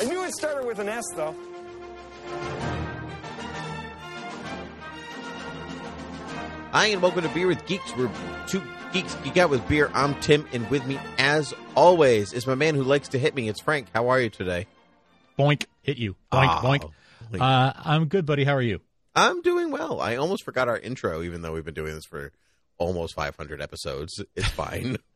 I knew it started with an S, though. Hi, and welcome to Beer with Geeks. We're two geeks geek out with beer. I'm Tim, and with me, as always, is my man who likes to hit me. It's Frank. How are you today? Boink, hit you. Boink, Oh, boink. boink. Uh, I'm good, buddy. How are you? I'm doing well. I almost forgot our intro, even though we've been doing this for almost 500 episodes. It's fine.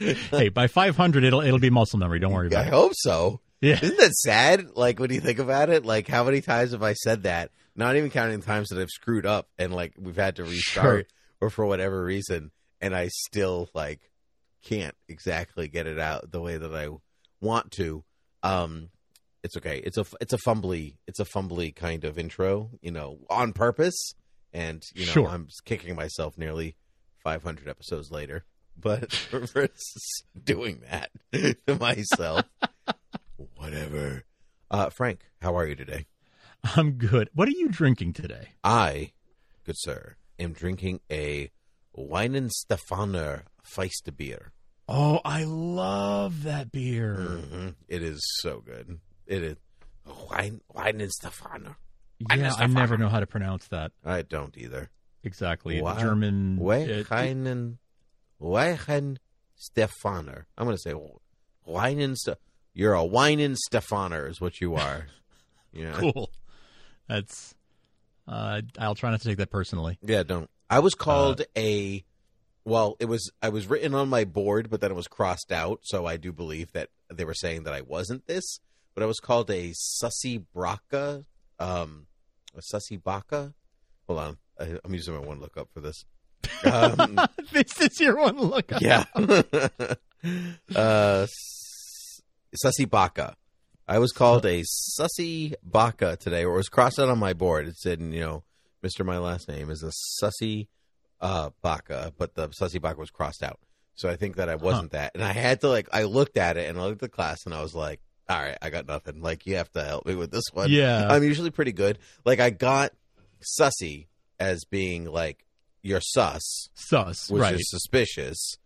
hey, by 500, it'll it'll be muscle memory. Don't worry I about it. I hope so. Yeah. Isn't that sad? Like when you think about it, like how many times have I said that? Not even counting the times that I've screwed up and like we've had to restart or for whatever reason, and I still like can't exactly get it out the way that I want to. Um, it's okay. It's a it's a fumbly it's a fumbly kind of intro, you know, on purpose, and you know Sure. I'm kicking myself nearly 500 episodes later, but for, doing that to myself, whatever. Uh, Frank, how are you today? I'm good. What are you drinking today? I, good sir, am drinking a Weihenstephaner Feiste beer. Oh, I love that beer. hmm It is so good. It is Wein Weihenstephaner. Yeah, I never know how to pronounce that I don't either. exactly. Wow. German. it- Weinen Stefaner. I'm going to say Weinenste. You're a Weihenstephaner is what you are. Yeah. cool. That's. Uh, I'll try not to take that personally. Yeah, don't. I was Uh, called a. Well, it was. I was written on my board, but then it was crossed out. So I do believe that they were saying that I wasn't this. But I was called a sussy braca, um, a sussy baka. Hold on, I, I'm using my one lookup for this. Um, this is your one look. yeah, uh, sussy baka. I was called a sussy baka today, or it was crossed out on my board. It said, you know, Mister, my last name is a sussy uh, baka, but the sussy baka was crossed out. So I think that I wasn't that, and I had to like, I looked at it and I looked at the class, and I was like, all right, I got nothing. Like, you have to help me with this one. Yeah. I'm usually pretty good. Like, I got sussy as being like you're sus, Sus. which right. is suspicious,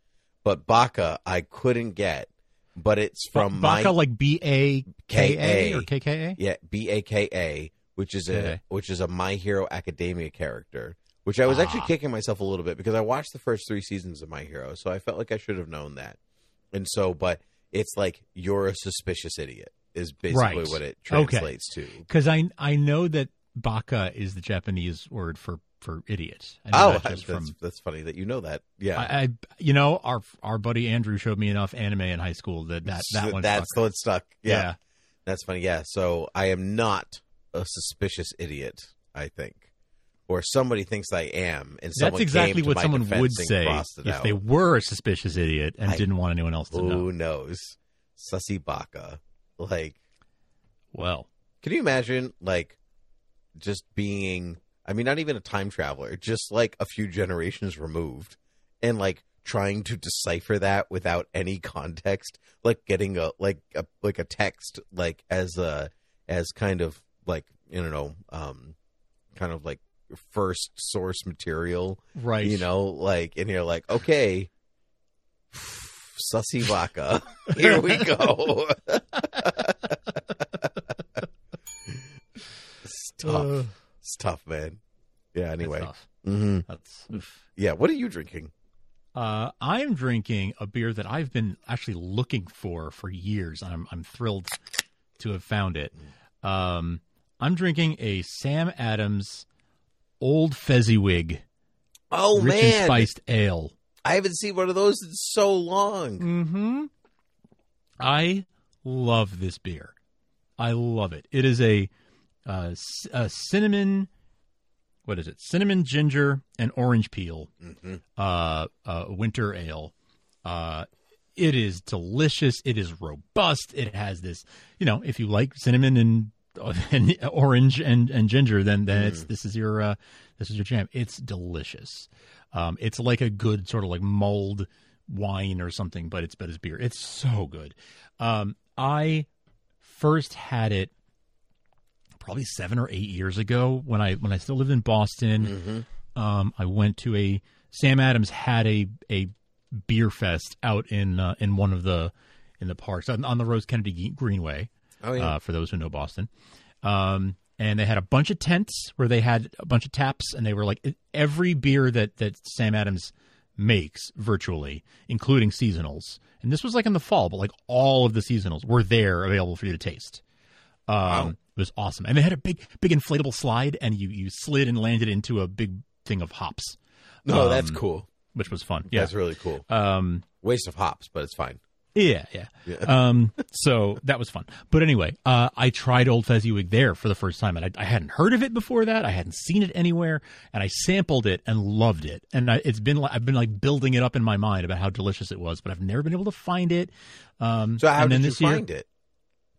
but baka I couldn't get. But it's from Baka my like B A K A or K K A. yeah B A K A, which is a Okay. which is a My Hero Academia character. Which I was actually Ah. kicking myself a little bit because I watched the first three seasons of My Hero, so I felt like I should have known that. And so, but it's like you're a suspicious idiot is basically Right. what it Okay. translates to. Because I I know that baka is the Japanese word for for idiots. I Oh, that that's, from that's funny that you know that. Yeah, I, I you know our our buddy Andrew showed me enough anime in high school that that that one that's the one stuck. Yeah. yeah. that's funny. Yeah, so I am not a suspicious idiot. I think, or somebody thinks I am, and That's exactly what someone would say if out. they were a suspicious idiot and I- didn't want anyone else to know. Who knows? Sussy baka. Like, Well, can you imagine, like, just being, I mean, not even a time traveler, just like a few generations removed, and like trying to decipher that without any context, like getting a, like, a, like a text, like, as a, as kind of, like, you know, um, kind of like first source material, right. you know, like, and you're like, okay, sussy baka, here we go. Uh, it's tough, man. Yeah. Anyway. tough. hmm That's oof. Yeah. What are you drinking? Uh, I'm drinking a beer that I've been actually looking for for years. I'm I'm thrilled to have found it. Um, I'm drinking a Sam Adams Old Fezziwig Oh rich man, and spiced ale. I haven't seen one of those in so long. Mm-hmm. I love this beer. I love it. It is a, uh, c- a cinnamon. What is it? Cinnamon, ginger, and orange peel. Mhm. Uh, uh, winter ale. Uh, it is delicious. It is robust. It has this. You know, if you like cinnamon and, and orange and, and ginger, then then it's this is your uh, this is your jam. It's delicious. Um, it's like a good sort of like mulled wine or something, but it's but it's beer. It's so good. Um, I first had it probably seven or eight years ago when I when I still lived in Boston. Um, I went to a Sam Adams had a a beer fest out in uh, in one of the in the parks on, on the Rose Kennedy Greenway. Oh yeah, Uh, for those who know Boston. Um, and they had a bunch of tents where they had a bunch of taps, and they were like every beer that that Sam Adams makes virtually, including seasonals. And this was like in the fall, but like all of the seasonals were there available for you to taste. Um, It was awesome, and they had a big, big inflatable slide, and you you slid and landed into a big thing of hops, no, that's um, cool. which was fun. Yeah. That's really cool. Um, Waste of hops, but it's fine. yeah, yeah. Yeah. Um, so that was fun. But anyway, uh, I tried Old Fezziwig there for the first time, and I, I hadn't heard of it before that. I hadn't seen it anywhere, and I sampled it and loved it. And I, it's been like I've been like building it up in my mind about how delicious it was, but I've never been able to find it. Um, So how and then did you year, find it?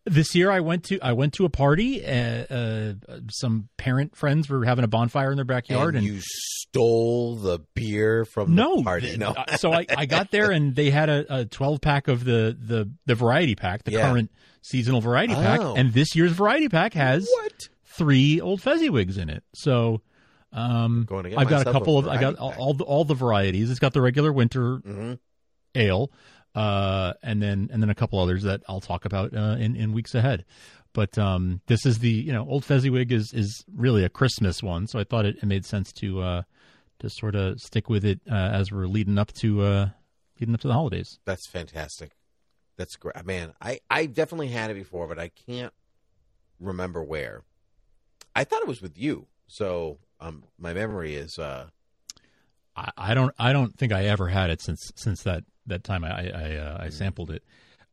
This year, I went to I went to a party. Uh, uh, some parent friends were having a bonfire in their backyard, and and you stole the beer from no the party. th- No, uh, so I, I got there and they had a, a 12 pack of the, the, the variety pack, the Yeah. current seasonal variety pack. Oh. And this year's variety pack has what? three old Fezziwigs in it. So, um, I've got a myself a couple of, I got all, all the, all the varieties. It's got the regular winter hmm ale, uh, and then, and then a couple others that I'll talk about, uh, in, in weeks ahead. But, um, this is the, you know, old Fezziwig is, is really a Christmas one. So I thought it, it made sense to, uh, to sort of stick with it, uh, as we're leading up to, uh, leading up to the holidays. That's fantastic. That's great, man. I I definitely had it before, but I can't remember where. I thought it was with you, so um, my memory is uh, I, I don't I don't think I ever had it since since that that time I I, uh, I sampled it.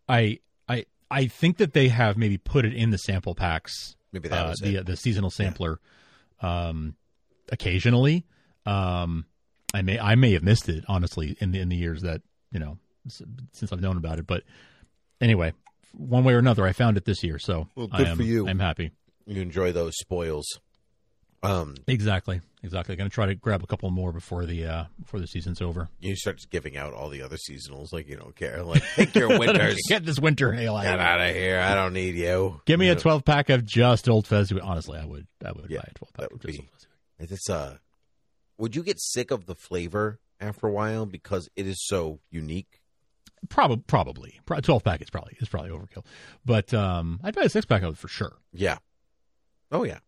I I I think that they have maybe put it in the sample packs. maybe that uh, was the it. the seasonal sampler, um, occasionally. Um, I may I may have missed it honestly in the in the years that you know since I've known about it. But anyway, one way or another, I found it this year, so Well, good am, for you. I'm happy. You enjoy those spoils. Um, Exactly, exactly. Going to try to grab a couple more before the uh, before the season's over. you start giving out all the other seasonals, like you don't care. Like take your winters, Get this winter ale out. get of out here. of here. I don't need you. Give me You a know, twelve pack of just Old Fezziwig. Honestly, I would. I would Yeah, buy a twelve pack that of would just be- Old It's uh, would you get sick of the flavor after a while because it is so unique? Probably, probably Pro- twelve pack is probably is probably overkill. But um, I'd buy a six pack of it for sure. Yeah. Oh yeah.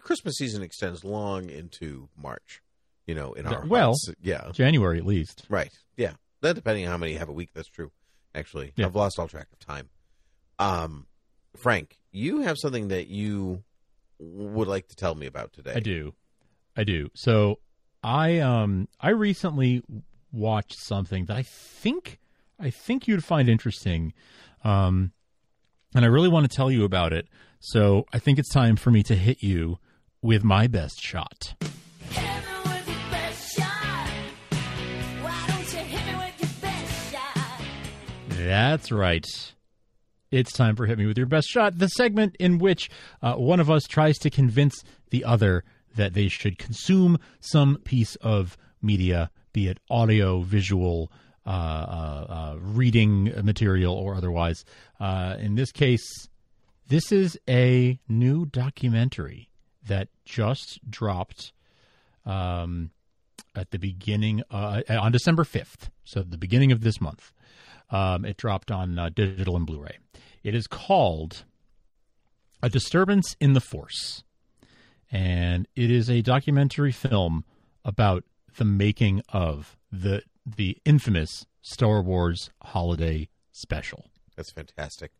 Christmas season extends long into March. You know, in our Well- hearts. yeah, January at least. right, yeah. That depending on how many you have a week. That's true. Actually, Yeah. I've lost all track of time. Um, Frank, you have something that you would like to tell me about today. I do, I do. So I um I recently watched something that I think I think you'd find interesting, um, and I really want to tell you about it. So I think it's time for me to hit you with my best shot. That's right. It's time for Hit Me With Your Best Shot, the segment in which uh, one of us tries to convince the other that they should consume some piece of media, be it audio, visual, uh, uh, uh, reading material, or otherwise. Uh, in this case, this is a new documentary that just dropped um, at the beginning uh, on December 5th, so the beginning of this month. Um, it dropped on uh, digital and Blu-ray. It is called "A Disturbance in the Force," and it is a documentary film about the making of the the infamous Star Wars Holiday Special. That's fantastic.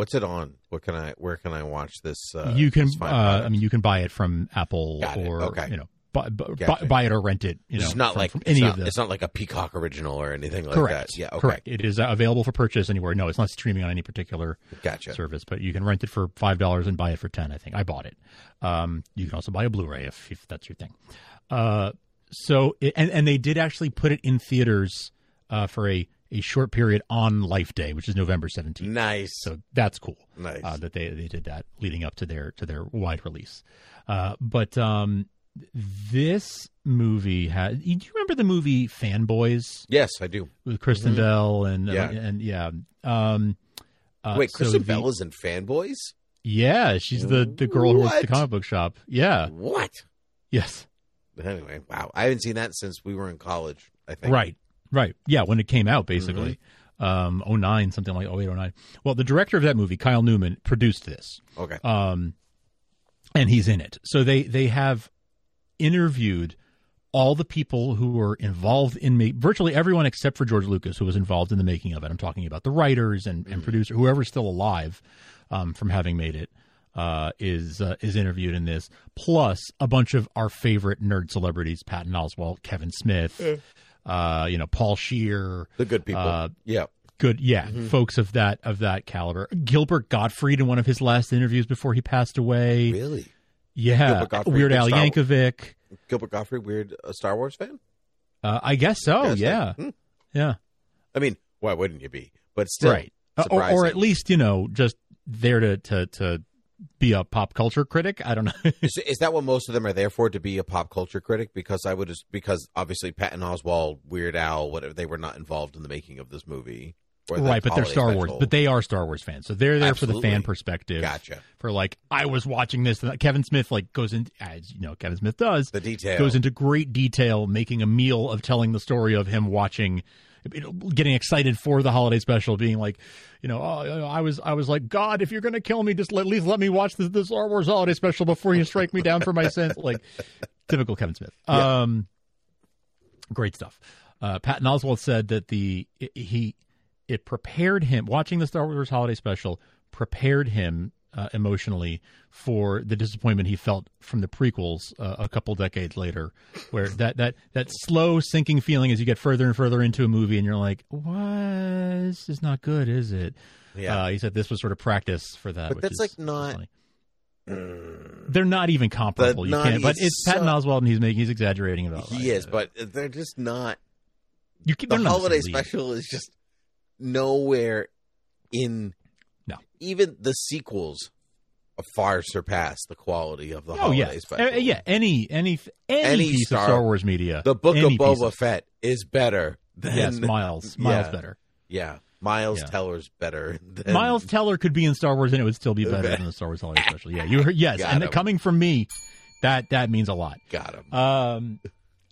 What's it on? What can I? Where can I watch this? Uh, you can, this uh. I mean, you can buy it from Apple Got it. or Okay. you know buy, Gotcha. buy it or rent it. You know, it's not from- like from it's any not, of the. it's not like a Peacock original or anything like correct. that. Yeah, okay. Correct. It is uh, available for purchase anywhere. No, it's not streaming on any particular Gotcha. service, but you can rent it for five dollars and buy it for ten. I think I bought it. Um, you can also buy a Blu-ray if, if that's your thing. Uh, so it, and and they did actually put it in theaters uh, for a a short period on Life Day, which is November seventeenth. Nice. So that's cool. Nice. uh, that they they did that leading up to their to their wide release. Uh, but um, this movie had. Do you remember the movie Fanboys yes, I do. with Kristen Bell and uh, Yeah. and yeah. Um, uh, Wait, so Kristen the- Bell is in Fanboys? Yeah, she's the the girl who works at the comic book shop. Yeah. What? Yes. But anyway, wow. I haven't seen that since we were in college, I think. Right. Right. Yeah, when it came out, basically. Um, 09, something like 08, 09. Well, the director of that movie, Kyle Newman, produced this. Okay. um, and he's in it. So they they have interviewed all the people who were involved in ma- virtually everyone except for George Lucas, who was involved in the making of it. I'm talking about the writers and, and producer, whoever's still alive um, from having made it. Uh, is uh, is interviewed in this, plus a bunch of our favorite nerd celebrities: Patton Oswalt, Kevin Smith, uh, you know, Paul Scheer, The good people. Uh, yeah. good yeah folks of that of that caliber gilbert gottfried in one of his last interviews before he passed away Really? yeah weird al Star- yankovic Gilbert Gottfried, weird a Star Wars fan? uh, i guess so Yes, yeah Hmm. yeah I mean, why wouldn't you be? But still, right Uh, or, or at least you know just there to to to be a pop culture critic i don't know Is, is that what most of them are there for? To be a pop culture critic? Because I would just because obviously Patton Oswalt, Weird Al, whatever they were not involved in the making of this movie, right but they're star wars but they are star wars fans so they're there for the fan perspective Gotcha. for like i was watching this and kevin smith like goes in as you know kevin smith does the detail goes into great detail, making a meal of telling the story of him watching, getting excited for the holiday special, being like, you know, oh, I was, I was like, God, if you're gonna kill me, just let, at least let me watch the, the Star Wars holiday special before you strike me down for my sins. Like, typical Kevin Smith. Yeah. Um, great stuff. Uh, Patton Oswalt said that the it, he it prepared him watching the Star Wars holiday special prepared him uh, emotionally for the disappointment he felt from the prequels uh, a couple decades later, where that that that slow sinking feeling as you get further and further into a movie, and you're like, "What? This is not good, is it?" Yeah. Uh, he said this was sort of practice for that. But that's like not- funny. They're not even comparable. You can't. But it's Patton so- Oswalt, and he's making he's exaggerating about. It. He it. is, but they're just not. You can, The holiday the same league. special is just nowhere in. Even the sequels far surpass the quality of the Oh holiday yeah, special. Uh, yeah. Any any any, Any piece Star- of Star Wars media. The Book of Boba Fett is better than Yes, Miles. Miles Yeah. better. Yeah, Miles Yeah. Teller's better. Than, Miles Teller could be in Star Wars, and it would still be better than the Star Wars Holiday Special. Yeah, you heard. Yes, Got and him. coming from me, that that means a lot. got him. Um,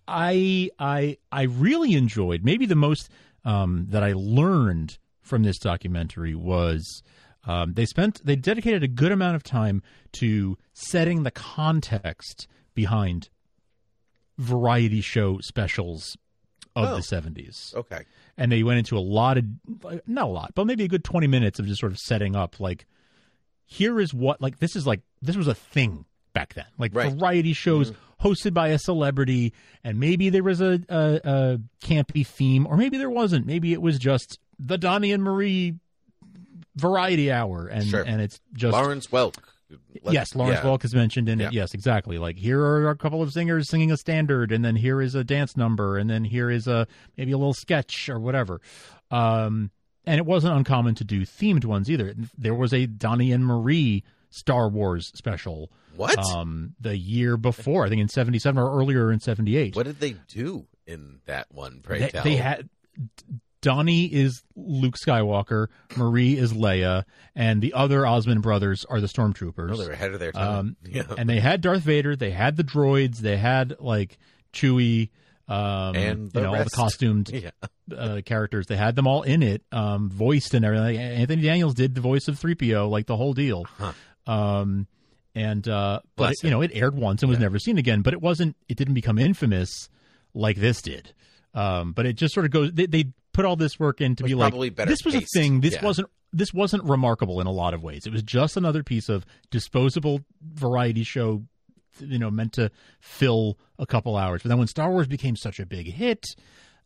I I I really enjoyed. Maybe the most um, that I learned from this documentary was um, they spent they dedicated a good amount of time to setting the context behind variety show specials of Oh. the seventies. Okay, and they went into a lot of not a lot but maybe a good 20 minutes of just sort of setting up like here is what like this is like this was a thing back then. Like Right. variety shows hosted by a celebrity and maybe there was a, a, a campy theme or maybe there wasn't. Maybe it was just the donny and marie variety hour and Sure. and it's just Lawrence Welk. Let's- yes, Lawrence yeah. Welk is mentioned in Yeah. it. Yes, exactly. Like here are a couple of singers singing a standard, and then here is a dance number, and then here is a maybe a little sketch or whatever. Um, and it wasn't uncommon to do themed ones either. There was a Donny and Marie Star Wars special. What? Um, the year before, I think in '77 or earlier in '78. What did they do in that one? Pray They, tell. they had Donny is Luke Skywalker, Marie is Leia, and the other Osmond brothers are the stormtroopers. Oh, they were ahead of their time. Um, yeah. and they had Darth Vader, they had the droids, they had like Chewie, um, And you know all the costumed Yeah. uh, characters. They had them all in it, um, voiced and everything. Anthony Daniels did the voice of three PO, like the whole deal. Um, and uh, but it, you know, it aired once and was never seen again. But it wasn't. It didn't become infamous like this did. Um, but it just sort of goes. They, they put all this work in to be like, this was paced. a thing. This Yeah. wasn't. This wasn't remarkable in a lot of ways. It was just another piece of disposable variety show you know meant to fill a couple hours. But then when Star Wars became such a big hit,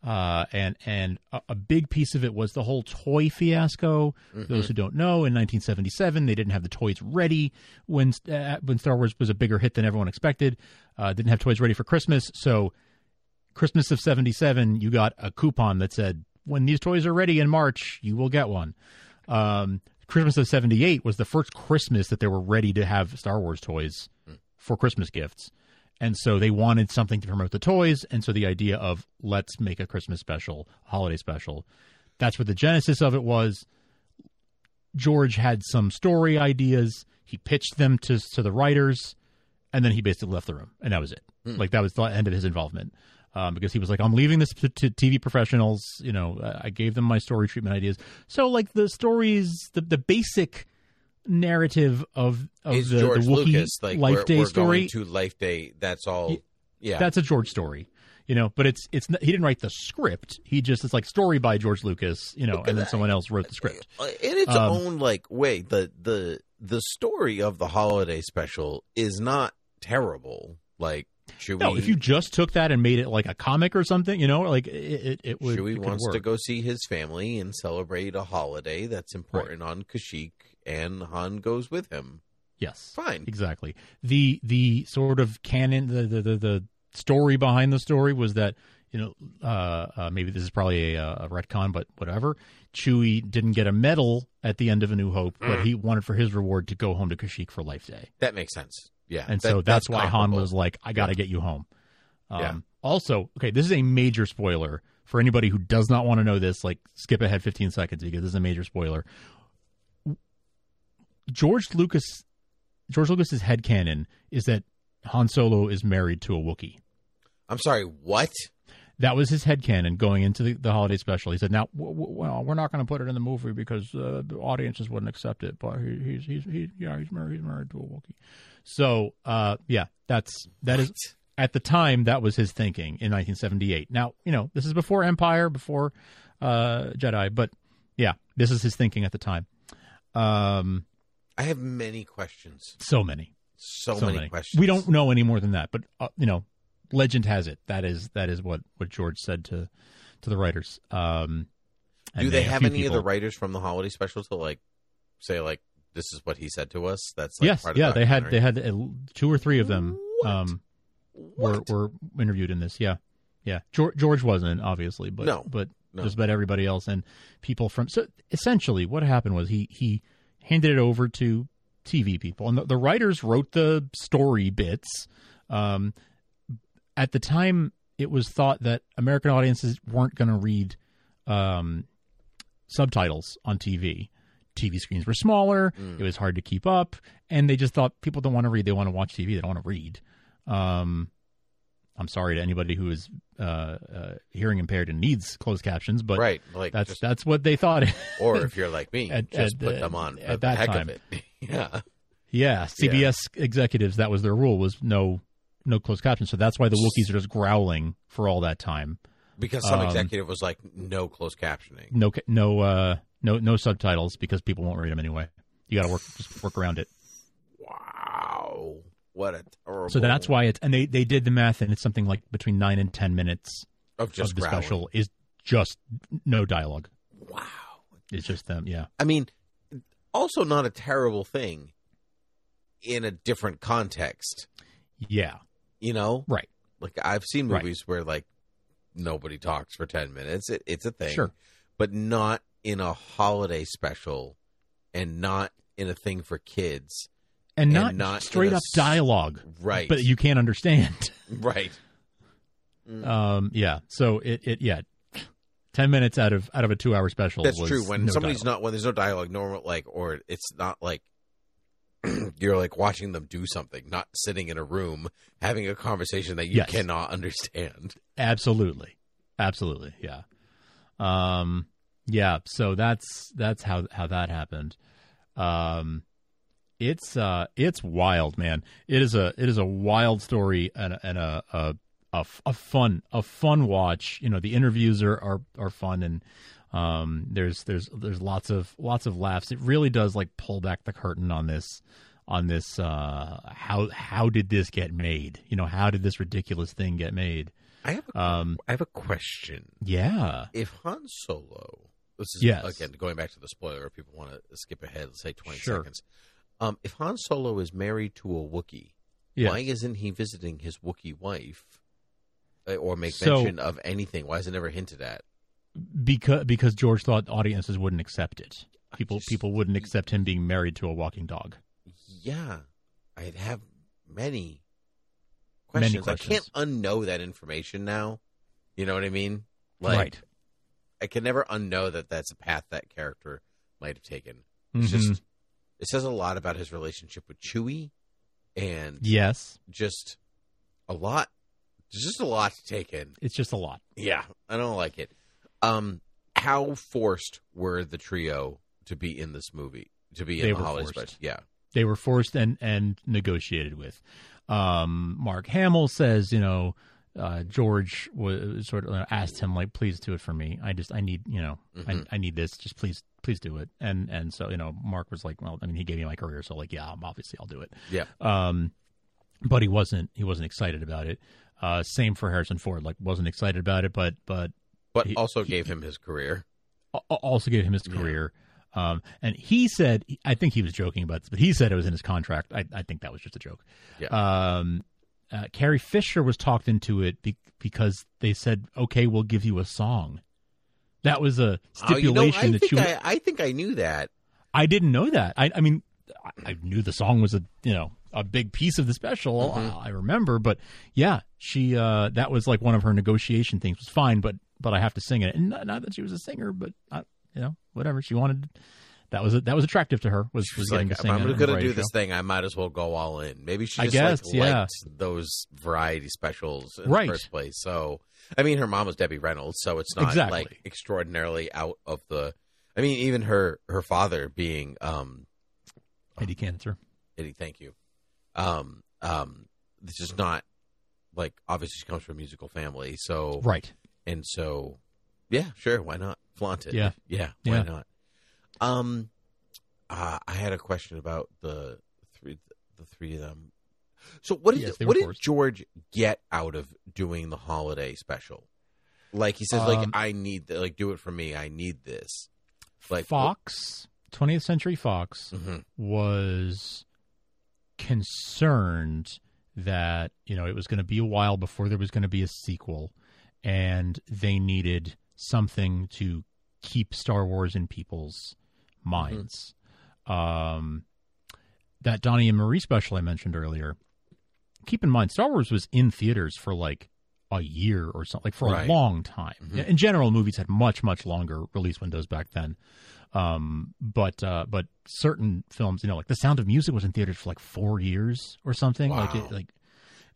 uh, and and a, a, big piece of it was the whole toy fiasco. Mm-hmm. Those who don't know, in 1977, they didn't have the toys ready when uh, when Star Wars was a bigger hit than everyone expected. Uh, didn't have toys ready for Christmas, so Christmas of 77, you got a coupon that said, when these toys are ready in March, you will get one. Um, Christmas of 78 was the first Christmas that they were ready to have Star Wars toys for Christmas gifts. And so they wanted something to promote the toys. And so the idea of let's make a Christmas special, holiday special, that's what the genesis of it was. George had some story ideas. He pitched them to, to the writers, and then he basically left the room. And that was it. Mm. Like that was the end of his involvement um, because he was like, I'm leaving this to, to, TV professionals. You know, I gave them my story treatment ideas. So, like, the stories, the, the basic narrative of, of Is the, George the Wookiee Lucas, like, Life we're, Day we're story. Going to Life Day, that's all. Yeah. That's a George story. You know, but it's it's he didn't write the script. He just it's like story by George Lucas. You know, and then someone else wrote the script in its Um, own like way. The the the story of the holiday special is not terrible. Like Chewie, No, if you just took that and made it like a comic or something, you know, like it it, it would. Chewie it wants to go see his family and celebrate a holiday that's important on Kashyyyk, and Han goes with him. Yes, fine, exactly. The the sort of canon, the the the, the story behind the story was that you know uh, uh, maybe this is probably a, a retcon, but whatever. Chewie didn't get a medal at the end of A New Hope, but Mm. he wanted for his reward to go home to Kashyyyk for Life Day. That makes sense. Yeah, and that- so that's, that's why Han was like, "I got to Yeah. get you home." Um, Yeah. Also, okay, this is a major spoiler for anybody who does not want to know this. Like, skip ahead 15 seconds because this is a major spoiler. George Lucas, George Lucas's headcanon is that Han Solo is married to a Wookiee. I'm sorry, what? That was his headcanon going into the, the holiday special. He said, "Now, w- w- well, we're not going to put it in the movie because uh, the audiences wouldn't accept it. But he, he's he's he, yeah, he's married. He's married to a Wookiee. So, uh, yeah, that's that is at the time that was his thinking in 1978. Now, you know, this is before Empire, before uh, Jedi, but yeah, this is his thinking at the time. Um, I have many questions. so many, So, many, questions. We don't know any more than that, but uh, you know, legend has it that is that is what what George said to to the writers. Um, Do they a have any of the writers from the holiday special to like say like this is what he said to us? That's like yes, part of yeah, the they had they had two or three of them um, were were interviewed in this. Yeah, yeah. George, George wasn't obviously, but No, but no. just about everybody else and people from. So essentially, what happened was he he handed it over to TV people, and the, the writers wrote the story bits. Um, at the time, it was thought that American audiences weren't going to read um, subtitles on TV. TV screens were smaller. Mm. It was hard to keep up, and they just thought people don't want to read; they want to watch TV. They don't want to read. Um, I'm sorry to anybody who is uh, uh, hearing impaired and needs closed captions, but Right, like, that's just- that's what they thought. or if you're like me, At- just at, put them on at that heck time. of it. yeah. Yeah, CBS executives that was their rule was no no closed captions. So that's why the Wookiees are just growling for all that time. Because some Um, executive was like, no closed captioning. No no uh no no subtitles because people won't read them anyway. You got to work just work around it. Wow. What a terrible. So that's why it's and they they did the math and it's something like between 9 and 10 minutes Of just the growling. special is just no dialogue. Wow. It's just them, yeah. I mean, also not a terrible thing in a different context. Yeah. You know? Right. Like I've seen Right. movies where like nobody talks for 10 minutes. It, it's a thing. Sure. But not in a holiday special and not in a thing for kids. And, And not, not straight in a up dialogue. Right. But you can't understand. Right. Um yeah. So it it yeah. 10 minutes out of out of a 2-hour special That's true. When no somebody's dialogue. not when there's no dialogue, normal like, or it's not like you're like watching them do something, not sitting in a room having a conversation that you Yes. cannot understand. Absolutely. Absolutely. Yeah. Um yeah, so that's that's how how that happened. Um it's uh it's wild, man. It is a it is a wild story and a, and a fun a fun watch. You know, the interviews are are, are fun and um there's there's there's lots of lots of laughs. It really does like pull back the curtain on this on this. Uh, how how did this get made? You know, how did this ridiculous thing get made? I have a, Um, I have a question. Yeah, If Han Solo, this is Yes. again going back to the spoiler. If people want to skip ahead, let's say twenty Sure. seconds. Um, if Han Solo is married to a Wookiee, Yes. why isn't he visiting his Wookiee wife, uh, or make So- mention of anything? Why is it never hinted at? Because because George thought audiences wouldn't accept it. People just- people wouldn't accept him being married to a walking dog. Yeah, I'd have many Many questions. I can't unknow that information now. You know what I mean? Like, right. I can never unknow that that's a path that character might have taken. It's Mhm. just it says a lot about his relationship with Chewie, and Yes, just a lot. Just a lot to take in. it's just a lot. Yeah, I don't like it. Um, how forced were the trio to be in this movie? To be in They the were holiday forced. special? Yeah. They were forced and and negotiated with. Um, Mark Hamill says, you know, uh, George was sort of asked him like, please do it for me. I just I need you know Mhm. I, I need this. Just please please do it. And and so you know Mark was like, well, I mean he gave me my career, so like yeah, obviously I'll do it. Yeah. Um, but he wasn't he wasn't excited about it. Uh, same for Harrison Ford. Like wasn't excited about it, but but But He- also he- gave him his career. also gave him his Yeah. career. Um, and he said, I think he was joking about this, but he said it was in his contract. I, I think that was just a joke. Yeah. Um, uh, Carrie Fisher was talked into it be- because they said, "Okay, we'll give you a song." That was a Oh, you know, stipulation I that think you. I, I think I knew that. I didn't know that. I, I mean, I, knew the song was a you know a big piece of the special. Mhm. I, I remember, but yeah, she uh, that was like one of her negotiation things. Was fine, but but I have to sing it, and not, not that she was a singer, but I, you know whatever she wanted. That was that was attractive to her. Was, was like, if I'm going to do this show. thing, I might as well go all in. Maybe she just guess, like, yeah. liked those variety specials in Right. the first place. So, I mean, her mom was Debbie Reynolds, so it's not Exactly. like extraordinarily out of the. I mean, even her her father being um, Eddie Cantor. Eddie, thank you. Um, um, this is not like obviously she comes from a musical family, so Right. And so yeah, sure, why not flaunt it? Yeah. yeah, why Yeah. not? Um, uh, I had a question about the three, the three of them. So what did Yes, what did. George get out of doing the holiday special? Like he says, like Um, I need, th- like do it for me. I need this. Like Fox, 20th Century Fox, Mhm. was concerned that you know it was going to be a while before there was going to be a sequel, and they needed something to keep Star Wars in people's minds. Um, that Donny and Marie special I mentioned earlier. Keep in mind, Star Wars was in theaters for like a year or something, like for Right. a long time. Mhm. In general, movies had much, much longer release windows back then. Um, but uh, but certain films, you know, like The Sound of Music was in theaters for like four years or something. Like it, like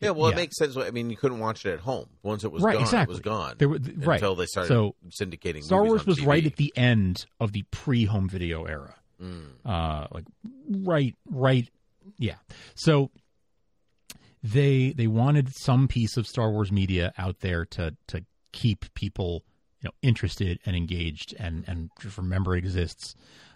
Yeah, well, it makes sense. I mean, you couldn't watch it at home. Once it was Right, gone, exactly. it was gone. There were- th- right. Until they started So, syndicating Star Wars was TV. right at the end of the pre-home video era. Mm. Uh, like right, right, yeah. So they they wanted some piece of Star Wars media out there to to keep people you know interested and engaged and and just remember it exists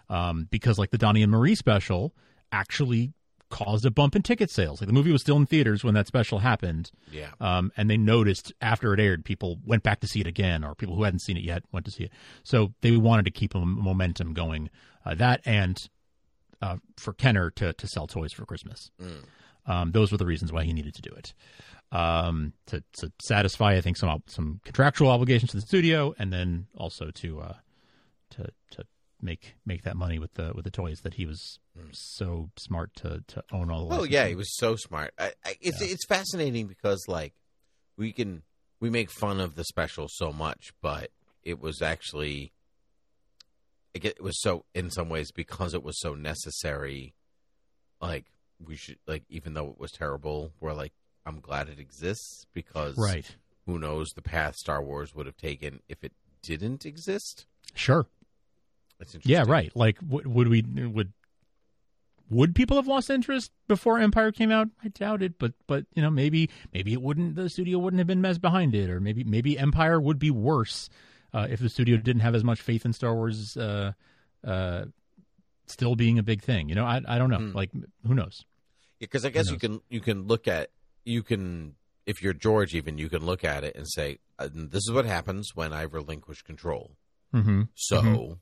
um, because like the Donny and Marie special actually caused a bump in ticket sales. Like the movie was still in theaters when that special happened. Yeah. Um, and they noticed after it aired, people went back to see it again, or people who hadn't seen it yet went to see it. So they wanted to keep a momentum going. Uh, that and uh, for Kenner to to sell toys for Christmas. Mm. Um, those were the reasons why he needed to do it. Um, to to satisfy, I think some some contractual obligations to the studio, and then also to uh, to to make make that money with the with the toys that he was hmm. so smart to to own all. The oh, Well, yeah, he was so smart. I, I, it's it's fascinating because like we can we make fun of the special so much, but it was actually it was so in some ways because it was so necessary. Like we should like even though it was terrible, we're like I'm glad it exists because right. who knows the path Star Wars would have taken if it didn't exist. Sure. That's interesting. Yeah, right. Like, would, would we would would people have lost interest before Empire came out? I doubt it, but but you know maybe maybe it wouldn't. The studio wouldn't have been mess behind it, or maybe maybe Empire would be worse uh, if the studio didn't have as much faith in Star Wars uh, uh, still being a big thing. You know, I I don't know. Hmm. Like who knows? because I guess you can you can look at you can if you're George even you can look at it and say uh, this is what happens when I relinquish control. Mm-hmm. So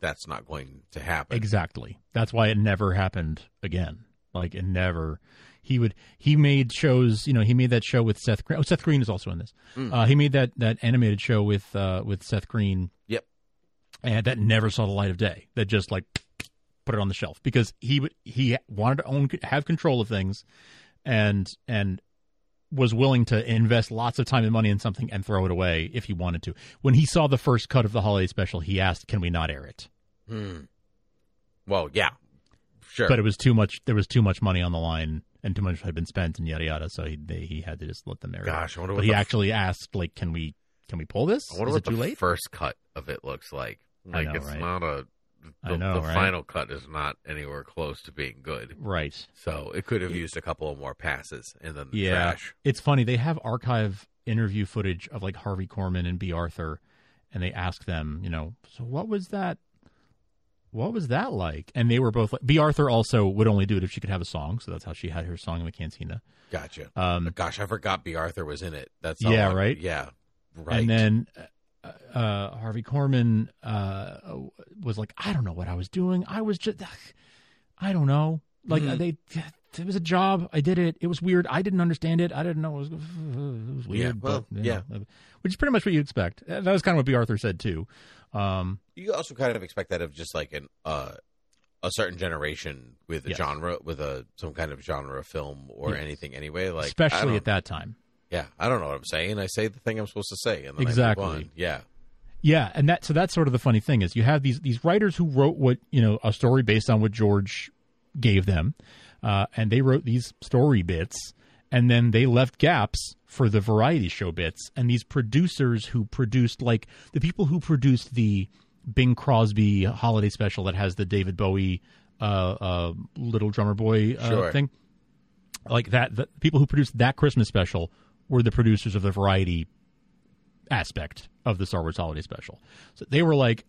that's not going to happen. Exactly. That's why it never happened again. Like it never. He would. He made shows. You know, he made that show with Seth. Green. Oh, Seth Green is also in this. Mm. Uh, he made that that animated show with uh, with Seth Green. Yep. And that never saw the light of day. That just like put it on the shelf because he would he wanted to own have control of things, and and was willing to invest lots of time and money in something and throw it away if he wanted to. When he saw the first cut of the holiday special, he asked, "Can we not air it?" Hmm. Well, yeah, sure. but it was too much. There was too much money on the line, and too much had been spent, and yada yada. So he they, he had to just let them air. it. Gosh, I wonder but what he the f- actually asked, like, can we can we pull this? I wonder Is what it the too late? first cut of it looks like. Like know, it's right? not a. The, I know, the right? final cut is not anywhere close to being good. Right. So it could have used a couple of more passes and then the Yeah. trash. It's funny. They have archive interview footage of like Harvey Korman and Bea Arthur, and they ask them, you know, so what was that? What was that like? And they were both like, Bea Arthur also would only do it if she could have a song, so that's how she had her song in the cantina. Gotcha. Um, Gosh, I forgot Bea Arthur was in it. That's Yeah, I- right? Yeah, right. And then uh, uh, Harvey Korman uh, was like, I don't know what I was doing. I was just, I don't know. Like Mhm. they, it was a job. I did it. It was weird. I didn't understand it. I didn't know it was, it was weird. Yeah, well, but, yeah. know, which is pretty much what you expect. That was kind of what Bea Arthur said too. Um, you also kind of expect that of just like an uh, a certain generation with a Yes. genre, with a some kind of genre film or Yes. anything anyway. Like especially at that time. Yeah, I don't know what I'm saying. I say the thing I'm supposed to say, and then Exactly. I move on. Yeah, Yeah, and that so that's sort of the funny thing is you have these these writers who wrote what you know a story based on what George gave them, uh, and they wrote these story bits, and then they left gaps for the variety show bits, and these producers who produced like the people who produced the Bing Crosby holiday special that has the David Bowie uh, uh, little drummer boy uh, Sure. thing, like that. The people who produced that Christmas special were the producers of the variety aspect of the Star Wars Holiday Special. So they were like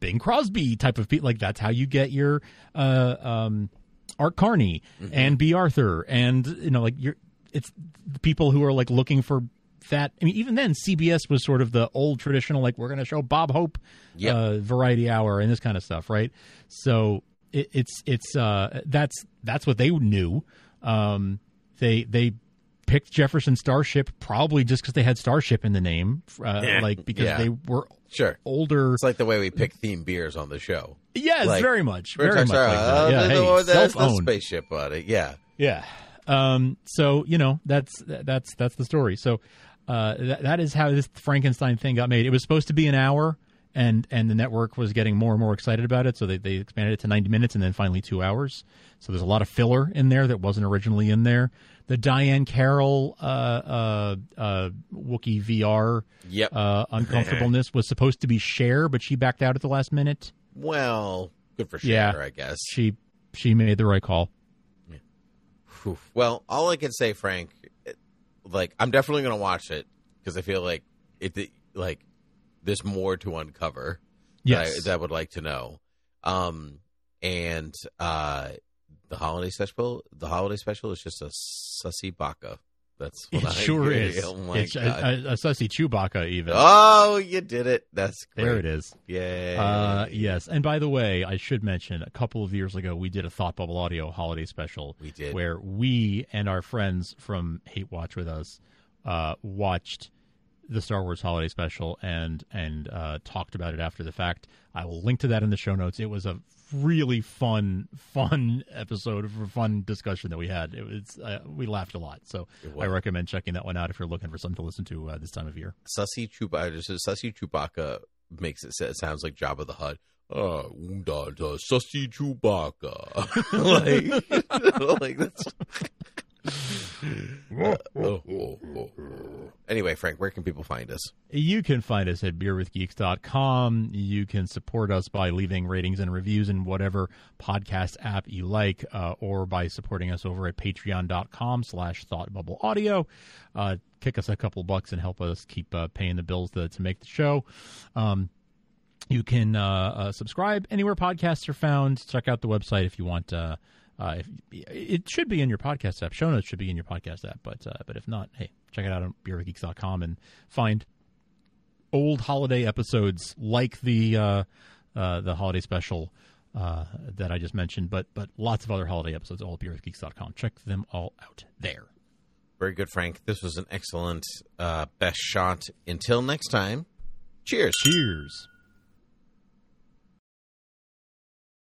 Bing Crosby type of people. Like that's how you get your uh, um, Art Carney and Bea Arthur, and you know, like you're it's the people who are like looking for that. I mean, even then, CBS was sort of the old traditional, like we're going to show Bob Hope Yep. uh, Variety Hour and this kind of stuff, right? So it, it's it's uh, that's that's what they knew. Um, they they picked Jefferson Starship probably just because they had Starship in the name, uh, Yeah. like because Yeah. they were sure. older. It's like the way we pick theme beers on the show. Yes, like, very much, very much like uh, Yeah, hey, the- the- spaceship on it. Yeah, Yeah. Um, so you know that's that's that's the story. So uh, that, that is how this Frankenstein thing got made. It was supposed to be an hour, and and the network was getting more and more excited about it, so they they expanded it to ninety minutes and then finally two hours. So there's a lot of filler in there that wasn't originally in there. The Diahann Carroll uh, uh, uh, Wookiee VR Yep. uh, uncomfortableness was supposed to be Cher, but she backed out at the last minute. Well, good for Yeah. sure, I guess. She she made the right call. Whew. Well, all I can say, Frank, like I'm definitely going to watch it because I feel like it, it- like there's more to uncover. Yes. that I, that I would like to know. Um, and uh, the holiday special, the holiday special is just a sussy baka. That's what It I sure hear. is. Oh my it's a, god! a, a sussy Chewbacca even. oh, you did it. That's great. There it is. Yay! Uh, yes, and by the way, I should mention a couple of years ago we did a Thought Bubble Audio holiday special. We did. where we and our friends from Hate Watch with us uh, watched the Star Wars holiday special and and uh, talked about it after the fact. I will link to that in the show notes. It was a really fun, fun episode of a fun discussion that we had. It was uh, we laughed a lot, so I recommend checking that one out if you're looking for something to listen to uh, this time of year. Sussy Chewbacca. Sussy Chewbacca makes it, it sounds like Jabba the Hutt. Uh, da, da, Sussy Chewbacca. like, like that's. Uh, oh, oh, oh, oh. Anyway, Frank, where can people find us? You can find us at beerwithgeeks.com. You can support us by leaving ratings and reviews in whatever podcast app you like, uh, or by supporting us over at patreon.com slash thoughtbubbleaudio. Uh, kick us a couple bucks and help us keep uh, paying the bills to, to make the show. Um, you can uh, uh, subscribe anywhere podcasts are found. Check out the website if you want. Uh, uh, if, it should be in your podcast app. Show notes should be in your podcast app, but uh, but if not, hey, check it out on beerwithgeeks.com and find old holiday episodes like the uh, uh, the holiday special uh, that I just mentioned, but but lots of other holiday episodes all at beerwithgeeks.com. Check them all out there. Very good, Frank. This was an excellent uh, best shot. Until next time, cheers. Cheers.